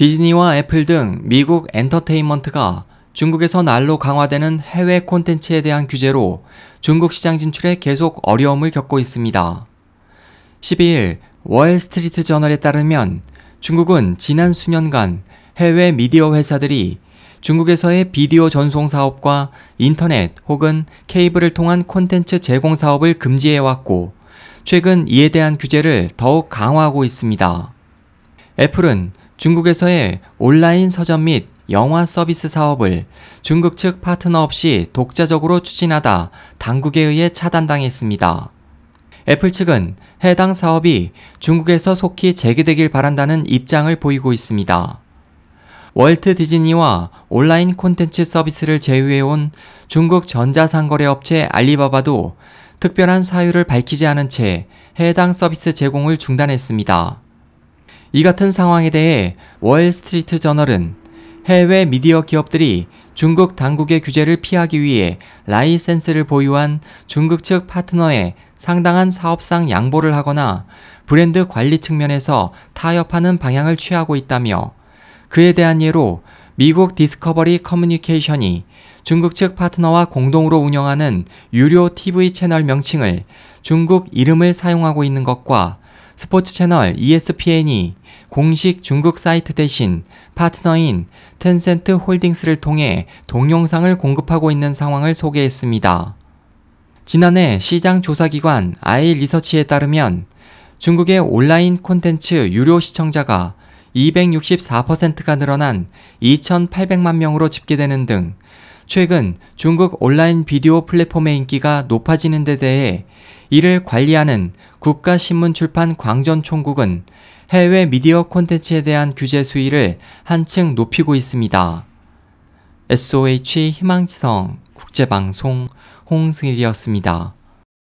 디즈니와 애플 등 미국 엔터테인먼트가 중국에서 날로 강화되는 해외 콘텐츠에 대한 규제로 중국 시장 진출에 계속 어려움을 겪고 있습니다. 12일 월스트리트 저널에 따르면 중국은 지난 수년간 해외 미디어 회사들이 중국에서의 비디오 전송 사업과 인터넷 혹은 케이블을 통한 콘텐츠 제공 사업을 금지해왔고, 최근 이에 대한 규제를 더욱 강화하고 있습니다. 애플은 중국에서의 온라인 서점 및 영화 서비스 사업을 중국 측 파트너 없이 독자적으로 추진하다 당국에 의해 차단당했습니다. 애플 측은 해당 사업이 중국에서 속히 재개되길 바란다는 입장을 보이고 있습니다. 월트 디즈니와 온라인 콘텐츠 서비스를 제휴해온 중국 전자상거래 업체 알리바바도 특별한 사유를 밝히지 않은 채 해당 서비스 제공을 중단했습니다. 이 같은 상황에 대해 월스트리트 저널은 해외 미디어 기업들이 중국 당국의 규제를 피하기 위해 라이센스를 보유한 중국 측 파트너에 상당한 사업상 양보를 하거나 브랜드 관리 측면에서 타협하는 방향을 취하고 있다며 그에 대한 예로 미국 디스커버리 커뮤니케이션이 중국 측 파트너와 공동으로 운영하는 유료 TV 채널 명칭을 중국 이름을 사용하고 있는 것과 스포츠 채널 ESPN이 공식 중국 사이트 대신 파트너인 텐센트 홀딩스를 통해 동영상을 공급하고 있는 상황을 소개했습니다. 지난해 시장 조사기관 아이 리서치에 따르면 중국의 온라인 콘텐츠 유료 시청자가 264%가 늘어난 2,800만 명으로 집계되는 등 최근 중국 온라인 비디오 플랫폼의 인기가 높아지는 데 대해 이를 관리하는 국가신문 출판 광전 총국은 해외 미디어 콘텐츠에 대한 규제 수위를 한층 높이고 있습니다. SOH 희망지성 국제방송 홍승일이었습니다.